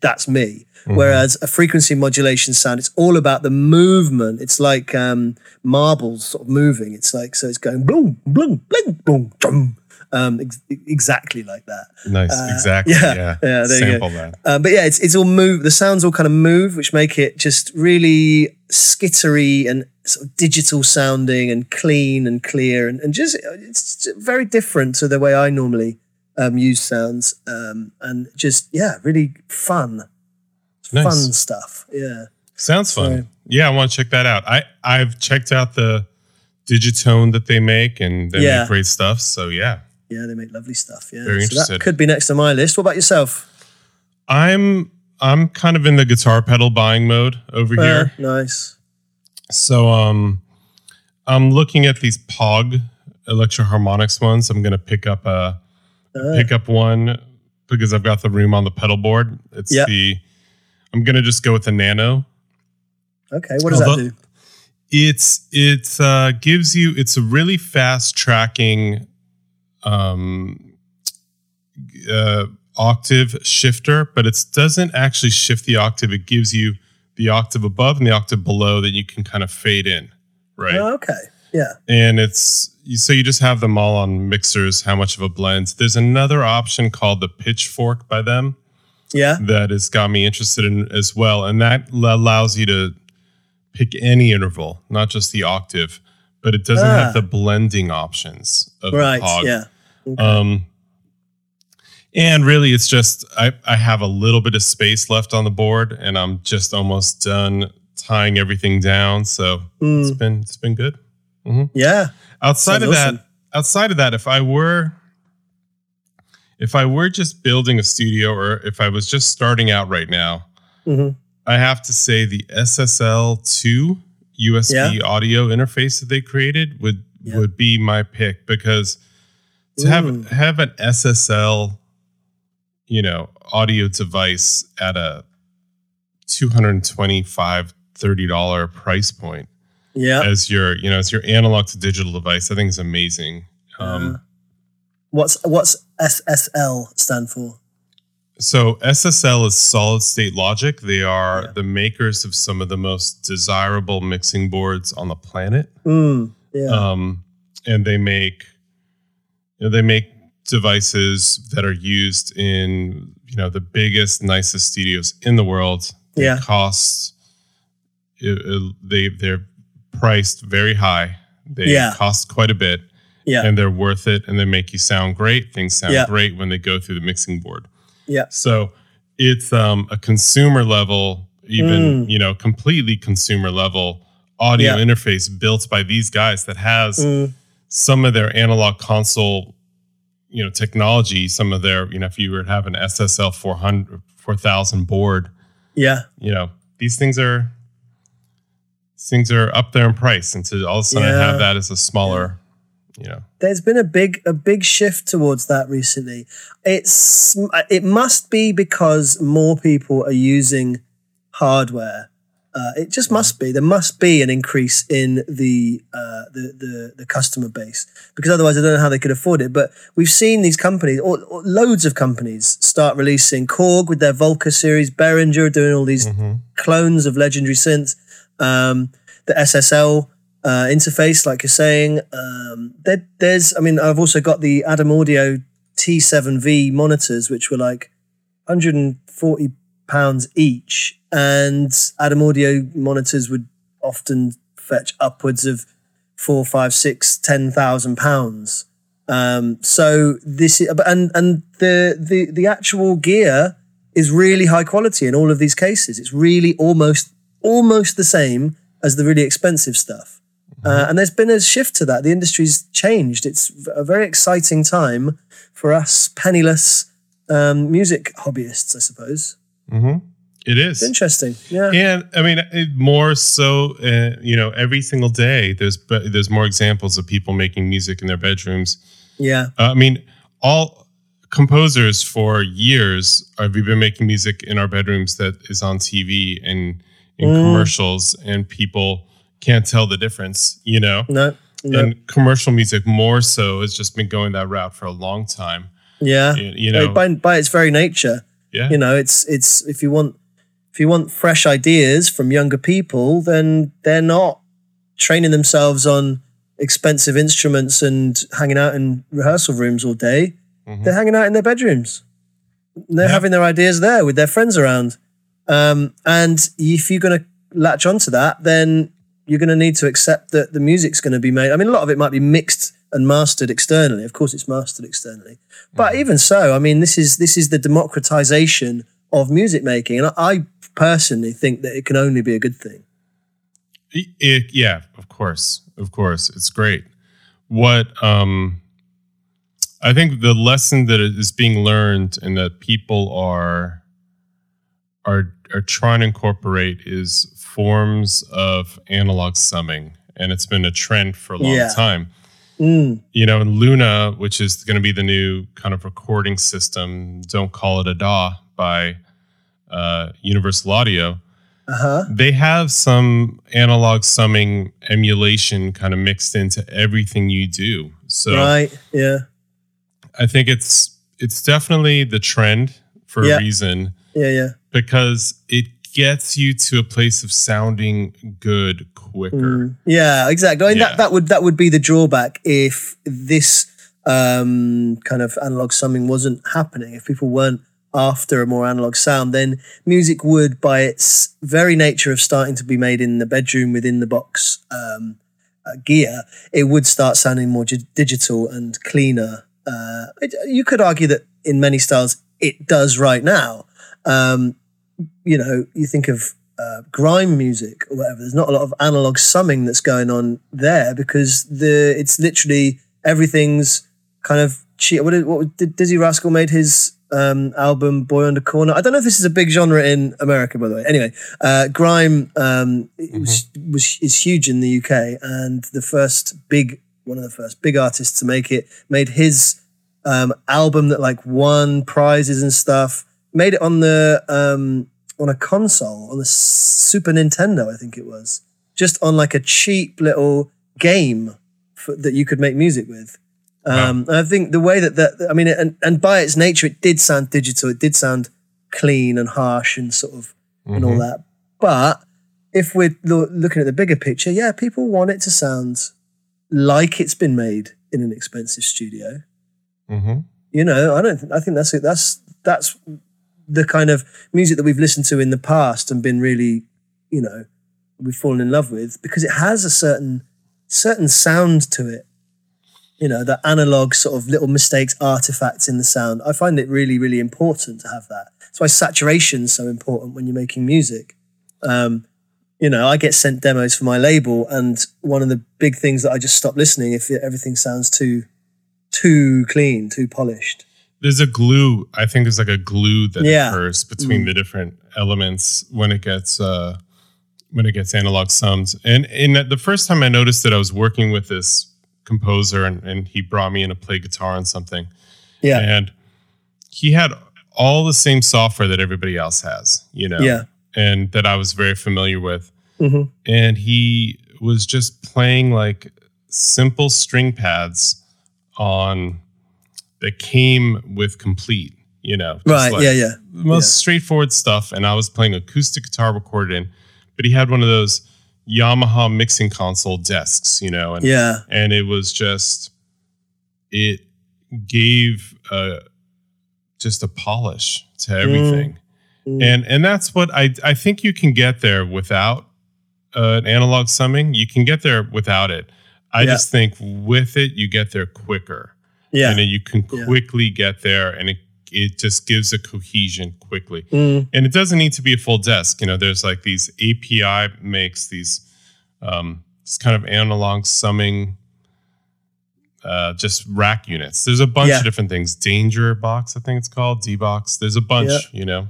That's me. Whereas a frequency modulation sound, it's all about the movement. It's like um, marbles sort of moving. It's like so it's going boom, boom, bling, boom, drum. Um, ex- exactly like that. nice, exactly. Uh, yeah, Yeah, yeah, there you sample that. Um, but yeah, it's it's all move. The sounds all kind of move, which make it just really skittery and sort of digital sounding and clean and clear and, and just it's very different to the way I normally um, use sounds. Um, and just yeah, really fun, Nice. fun stuff. Yeah, Sounds fun. So- yeah, I want to check that out. I I've checked out the Digitone that they make, and they Yeah. make great stuff. So yeah, yeah, they make lovely stuff. Yeah, Very so that interested. could be next on my list. What about yourself? I'm I'm kind of in the guitar pedal buying mode over here. Uh, nice. So um I'm looking at these Pog Electro-Harmonix ones. I'm gonna pick up a Uh, pick up one because I've got the room on the pedal board. It's Yep. the I'm gonna just go with the Nano. okay, what does that do? It's it uh, gives you it's a really fast tracking um uh, octave shifter, but it doesn't actually shift the octave. It gives you the octave above and the octave below that you can kind of fade in, right? Oh, okay, yeah. and it's you- so you just have them all on mixers how much of a blend there's another option called the pitchfork by them Yeah. that has got me interested in as well and that allows you to pick any interval not just the octave but it doesn't Ah. have the blending options of Right. the. Yeah. um and really it's just I, I have a little bit of space left on the board and i'm just almost done tying everything down so Mm, it's been it's been good yeah. outside Sounds of that outside of that if i were if i were just building a studio or if i was just starting out right now hmm i have to say the ssl2 usb audio interface that they created would Yeah. would be my pick because to Mm. have have an ssl you know audio device at a 225 30 dollar price point Yeah. as your you know as your analog to digital device i think is amazing um, What's what's SSL stand for? so ssl is solid state logic they are Yeah. the makers of some of the most desirable mixing boards on the planet Mm, yeah. um, and they make you know, they make devices that are used in you know the biggest nicest studios in the world they Yeah. Costs it- it- they they're priced very high they Yeah. cost quite a bit yeah. and they're worth it and they make you sound great things sound Yeah. great when they go through the mixing board Yeah. so it's um, a consumer level even Mm. you know completely consumer level audio Yeah. interface built by these guys that has Mm, some of their analog console, you know, technology. Some of their, you know, if you were to have an SSL 400, 4000 board, yeah. you know, these things are these things are up there in price, and to all of a sudden Yeah. have that as a smaller, you know, there's been a big a big shift towards that recently. It's it must be because more people are using hardware. Uh, it just must be. There must be an increase in the, uh, the the the customer base because otherwise I don't know how they could afford it. But we've seen these companies, or, or loads of companies, start releasing Korg with their Volca series, Behringer doing all these clones of legendary synths, um, the SSL uh, interface, like you're saying. Um, there, there's, I mean, I've also got the Adam Audio T7V monitors, which were like 140 pounds each, and Adam Audio monitors would often fetch upwards of four, five, six, ten thousand pounds. Um, so this is, and and the the the actual gear is really high quality in all of these cases. It's really almost almost the same as the really expensive stuff. Uh, and there's been a shift to that. The industry's changed. It's a very exciting time for us penniless um, music hobbyists, I suppose. it is. It's interesting. Yeah. And I mean, it, more so, uh, you know, every single day there's there's more examples of people making music in their bedrooms. Yeah. Uh, I mean, all composers for years have been making music in our bedrooms that is on TV and in Mm. commercials, and people can't tell the difference. You know, No. No. and commercial music more so has just been going that route for a long time. yeah. You, you know, by, by its very nature, yeah, you know, it's it's if you want if you want fresh ideas from younger people, then they're not training themselves on expensive instruments and hanging out in rehearsal rooms all day. Mhm. They're hanging out in their bedrooms. They're Yeah. having their ideas there with their friends around. Um, and if you're going to latch onto that, then you're going to need to accept that the music's going to be made. I mean, a lot of it might be mixed and mastered externally. Of course, it's mastered externally, but even so, I mean, this is this is the democratization of music making, and I, I personally think that it can only be a good thing. It, yeah, of course, of course, it's great. What um, I think the lesson that is being learned and that people are are are trying to incorporate is forms of analog summing, and it's been a trend for a long Yeah. time. Mm, You know, Luna, which is going to be the new kind of recording system, don't call it a DAW by uh, Universal Audio uh huh. they have some analog summing emulation kind of mixed into everything you do. So Right. Yeah. I think it's it's definitely the trend for Yeah. a reason Yeah. Yeah. Because it gets you to a place of sounding good quicker. Mm. Yeah, exactly. I mean, Yeah. that, that would that would be the drawback if this um, kind of analog summing wasn't happening. If people weren't after a more analog sound, then music would, by its very nature of starting to be made in the bedroom within the box um, uh, gear, it would start sounding more gi- digital and cleaner. Uh, it, you could argue that in many styles it does right now. Um, you know, you think of uh, grime music or whatever. There's not a lot of analog summing that's going on there because the it's literally everything's kind of cheap. What, did, what did Dizzee Rascal made his um, album "Boy on the Corner"? I don't know if this is a big genre in America, by the way. Anyway, uh, grime um, it was, was is huge in the UK, and the first big one of the first big artists to make it made his um, album that like won prizes and stuff. Made it on the um, on a console on the Super Nintendo, I think it was, just on like a cheap little game for, that you could make music with. Um, and I think the way that that I mean, and, and by its nature, it did sound digital. It did sound clean and harsh and sort of and all Mhm. that. But if we're lo- looking at the bigger picture, yeah, people want it to sound like it's been made in an expensive studio Mhm. you know i don't i think that's it that's that's the kind of music that we've listened to in the past and been really you know we've fallen in love with because it has a certain certain sound to it. You know the analog sort of little mistakes artifacts in the sound. I find it really really important to have that. That's why saturation's so important when you're making music. Um you know, I get sent demos for my label, and one of the big things that I just stop listening if everything sounds too too clean, too polished. There's a glue. I think there's like a glue that Yeah. occurs between Mm. the different elements when it gets uh, when it gets analog sums. And and the first time I noticed that I was working with this composer, and, and he brought me in to play guitar on something, Yeah, and he had all the same software that everybody else has, you know, yeah, and that I was very familiar with. hmm and he was just playing like simple string pads on that came with complete you know just right, like yeah, yeah, most yeah. straightforward stuff and i was playing acoustic guitar recorded in but he had one of those yamaha mixing console desks you know and yeah, and it was just it gave uh just a polish to everything Mm. and and that's what I I think you can get there without uh, an analog summing. You can get there without it. I Yeah. just think with it you get there quicker, yeah. and then you can Yeah. quickly get there, and it it just gives a cohesion quickly. Mm, And it doesn't need to be a full desk. You know, there's like these API makes these um, kind of analog summing. Uh, just rack units. There's a bunch Yeah. of different things. Danger box, I think it's called. D box. There's a bunch. Yeah. You know.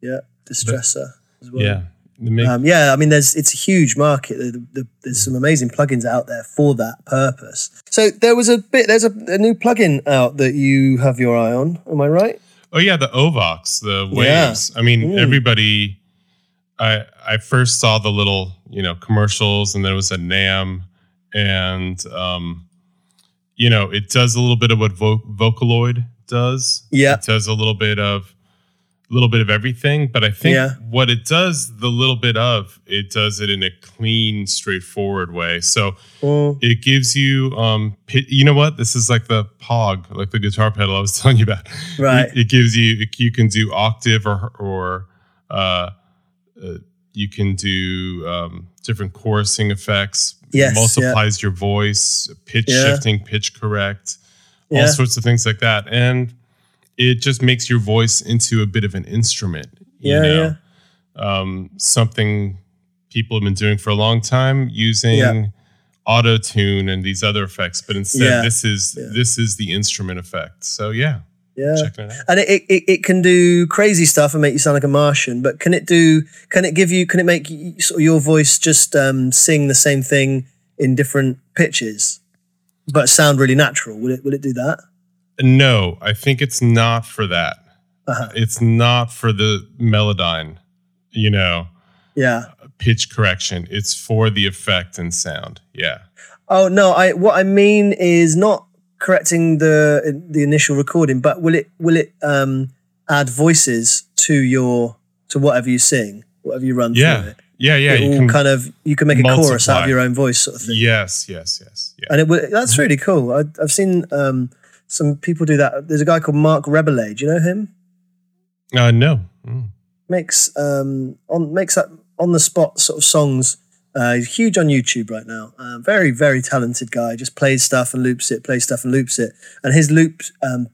yeah, distressor as well. Yeah. Make- Um, yeah, I mean, there's it's a huge market. The, the, there's some amazing plugins out there for that purpose. So there was a bit. There's a, a new plugin out that you have your eye on. Am I right? Oh yeah, the Ovox, the Yeah. waves. I mean, Mm. everybody. I I first saw the little you know commercials, and then it was a Nam, and um, you know it does a little bit of what Vo- Vocaloid does. Yeah. it does a little bit of little bit of everything. But I think Yeah. what it does, the little bit of, it does it in a clean, straightforward way. So Mm, it gives you um you know what this is like the pog like the guitar pedal i was <laughs> telling you about Right. it, it gives you you can do octave or or uh, uh you can do um different chorusing effects Yes, multiplies your voice pitch Yeah. shifting pitch correct all sorts of things like that and it just makes your voice into a bit of an instrument you Yeah, um something people have been doing for a long time using Yeah. auto tune and these other effects but instead Yeah. this is Yeah. this is the instrument effect so yeah Yeah. checking it out And it, it, it can do crazy stuff and make you sound like a Martian, but can it do? Can it give you? Can it make you, sort of your voice just um, sing the same thing in different pitches, but sound really natural? Will it? Will it do that? No i think it's not for that Uh-huh. it's not for the melodyne you know Yeah. pitch correction it's for the effect and sound yeah Oh no! I what I mean is not correcting the the initial recording, but will it will it um, add voices to your to whatever you sing, whatever you run yeah through it? yeah yeah it you can kind of you can make a chorus out of your own voice, sort of thing. yes yes yes yeah and it that's really cool. I, I've seen um, some people do that. There's a guy called Marc Rebillet. Do you know him? uh no Mm. Makes um, on makes that on the spot sort of songs. Uh, he's huge on YouTube right now. Uh, very very talented guy. Just plays stuff and loops it. Plays stuff and loops it. And his loop um,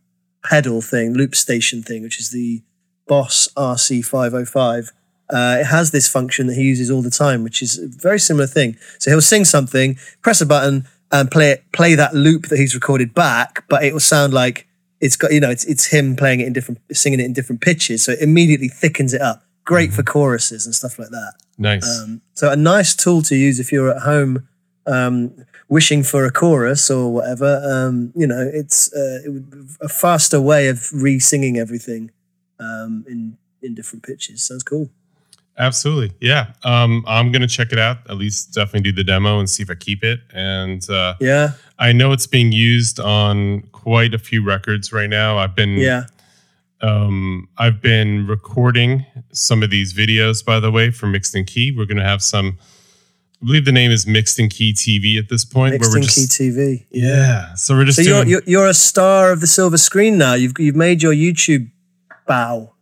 pedal thing, loop station thing, which is the Boss RC505. Uh, it has this function that he uses all the time, which is a very similar thing. So he'll sing something, press a button, and play it, play that loop that he's recorded back, but it will sound like it's got you know it's it's him playing it in different, singing it in different pitches. So it immediately thickens it up. Great for choruses and stuff like that. nice Um, so a nice tool to use if you're at home um, wishing for a chorus or whatever. Um, you know, it's uh, it would, a faster way of re-singing everything um, in in different pitches. Sounds cool. Absolutely. Yeah. Um, I'm going to check it out, at least definitely do the demo and see if I keep it. And uh, Yeah, I know it's being used on quite a few records right now. I've been, yeah, um, I've been recording some of these videos, by the way, for Mixed In Key. We're going to have some, I believe the name is Mixed In Key TV at this point. Mixed In Key TV. yeah. So we're just So you're, doing, you're you're a star of the silver screen now. You've you've made your YouTube bow.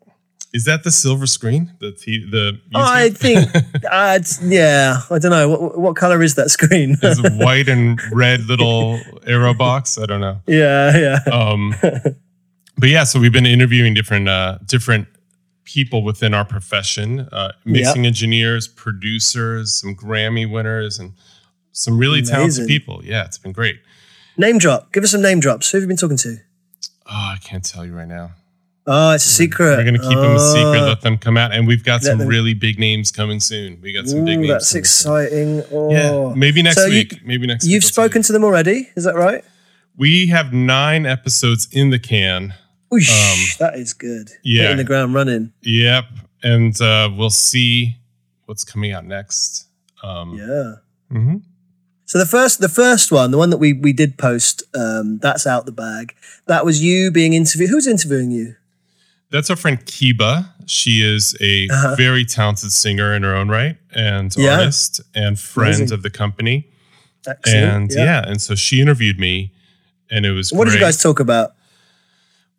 Is that the silver screen? The, t- the I think, uh, <laughs> it's, yeah, I don't know what what color is that screen. It's a <laughs> white and red little arrow box. I don't know. yeah, yeah, um <laughs> but yeah so we've been interviewing different uh different people within our profession uh, mixing engineers, producers, some Grammy winners, and some really Amazing. talented people. Yeah, it's been great. Name drop. Give us some name drops. Who have you been talking to? Oh, I can't tell you right now. Oh, it's a secret. We're going to keep them a secret, Oh. let them come out. And we've got Let some them- really big names coming soon. We got some big names. that's exciting. Oh. Yeah, maybe next So you- week. maybe next week. You've you. spoken to them already, is that right? We have nine episodes in the can. Oosh, Um, that is good. yeah. Hitting the ground running. Yep. And uh, we'll see what's coming out next. Um, Yeah. mhm. So the first, the first one, the one that we we did post, um, that's out the bag. That was you being interviewed. Who's interviewing you? That's our friend Kiba. She is a Uh-huh. very talented singer in her own right and Yeah. artist and friend Amazing. of the company. Excellent. And yeah. and so she interviewed me and it was What did you guys talk about?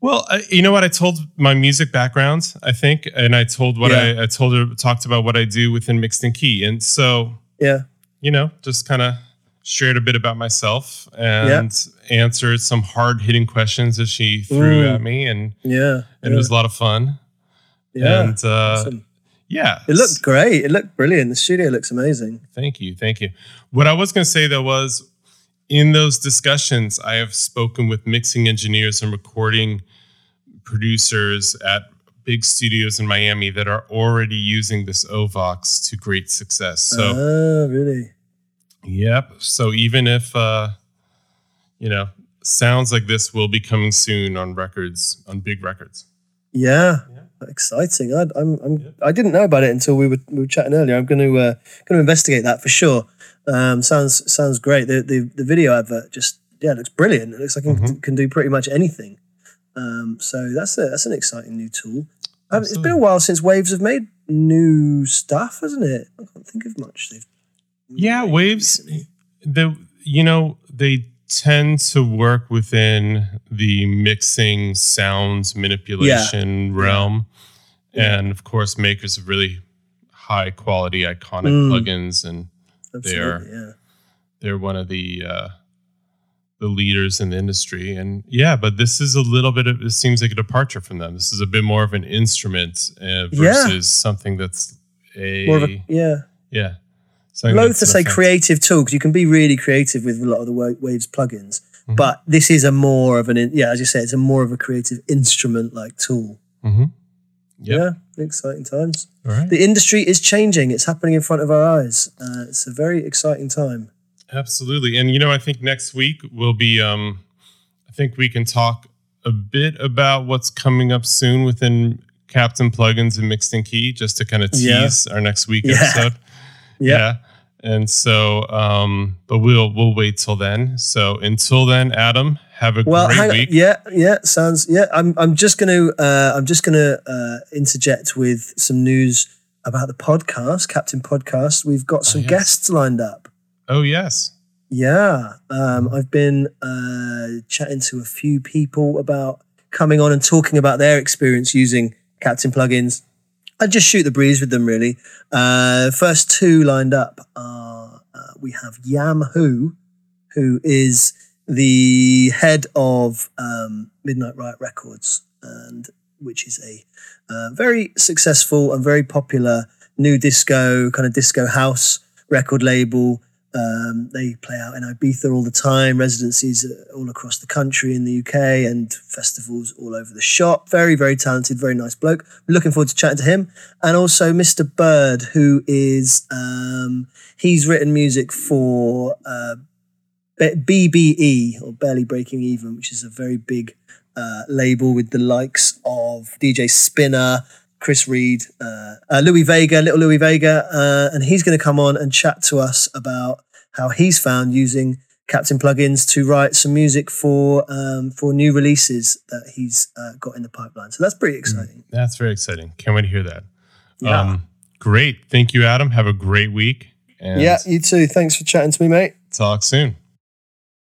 Well, I, you know what? I told my music background, I think, and I told what Yeah. I, I told her, talked about what I do within Mixed In Key. And so, Yeah. you know, just kind of shared a bit about myself and answered some hard hitting questions that she threw Mm. at me. And, Yeah. and it was a lot of fun. yeah. And uh, Awesome. yeah, It looked great. It looked brilliant. The studio looks amazing. Thank you. Thank you. What I was going to say though was in those discussions, I have spoken with mixing engineers and recording producers at big studios in Miami that are already using this OVOX to great success. So, ah, really? Yep. So even if, uh, you know, sounds like this will be coming soon on records, on big records. Yeah. Exciting. I, I'm, I'm, I didn't know about it until we were, we were chatting earlier. I'm going to, uh, going to investigate that for sure. Um, sounds, sounds great. The, the, the video advert just, yeah, it looks brilliant. It looks like it Mm-hmm. can, can do pretty much anything. Um, so that's a, that's an exciting new tool. Um, it's been a while since Waves have made new stuff, hasn't it? I can't think of much they've. Yeah, waves. The you know they tend to work within the mixing sounds manipulation realm, Yeah. and of course, makers of really high quality iconic Mm. plugins, and Absolutely, yeah. they're one of the uh, the leaders in the industry. And yeah, but this is a little bit of it seems like a departure from them. This is a bit more of an instrument uh, Yeah. versus something that's a, More of a, yeah. yeah. Loath to say creative tool because you can be really creative with a lot of the Waves plugins, Mhm. but this is a more of an yeah, as you say, it's a more of a creative instrument like tool. Mhm. Yep. Yeah, exciting times. All right. The industry is changing; it's happening in front of our eyes. Uh, it's a very exciting time. Absolutely. And you know, I think next week will be um I think we can talk a bit about what's coming up soon within Captain Plugins and Mixed in Key, just to kind of Yeah. tease our next week Yeah. episode. <laughs> Yeah. And so um but we'll we'll wait till then. So until then, Adam, have a Well, great week. yeah, yeah, sounds yeah. I'm I'm just gonna uh, I'm just gonna uh, interject with some news about the podcast, Captain Podcast. We've got some yes. guests lined up. Oh yes. Yeah, um, I've been uh, chatting to a few people about coming on and talking about their experience using Captain plugins. I just shoot the breeze with them, really. Uh, first two lined up are uh, we have Yam Who, who is the head of um, Midnight Riot Records, and which is a uh, very successful and very popular new disco kind of disco house record label. Um, they play out in Ibiza all the time, residencies all across the country in the UK, and festivals all over the shop. Very, very talented, very nice bloke. Looking forward to chatting to him. And also Mr. Bird, who is, um, he's written music for uh, BBE, or Barely Breaking Even, which is a very big uh, label with the likes of DJ Spinna, Chris Reed, uh, uh, Louie Vega, little Louie Vega, uh, and he's going to come on and chat to us about how he's found using Captain plugins to write some music for um, for new releases that he's uh, got in the pipeline. So that's pretty exciting. That's very exciting. Can't wait to hear that. Yeah. Um great. Thank you, Adam. Have a great week. And yeah, you too. Thanks for chatting to me, mate. talk soon.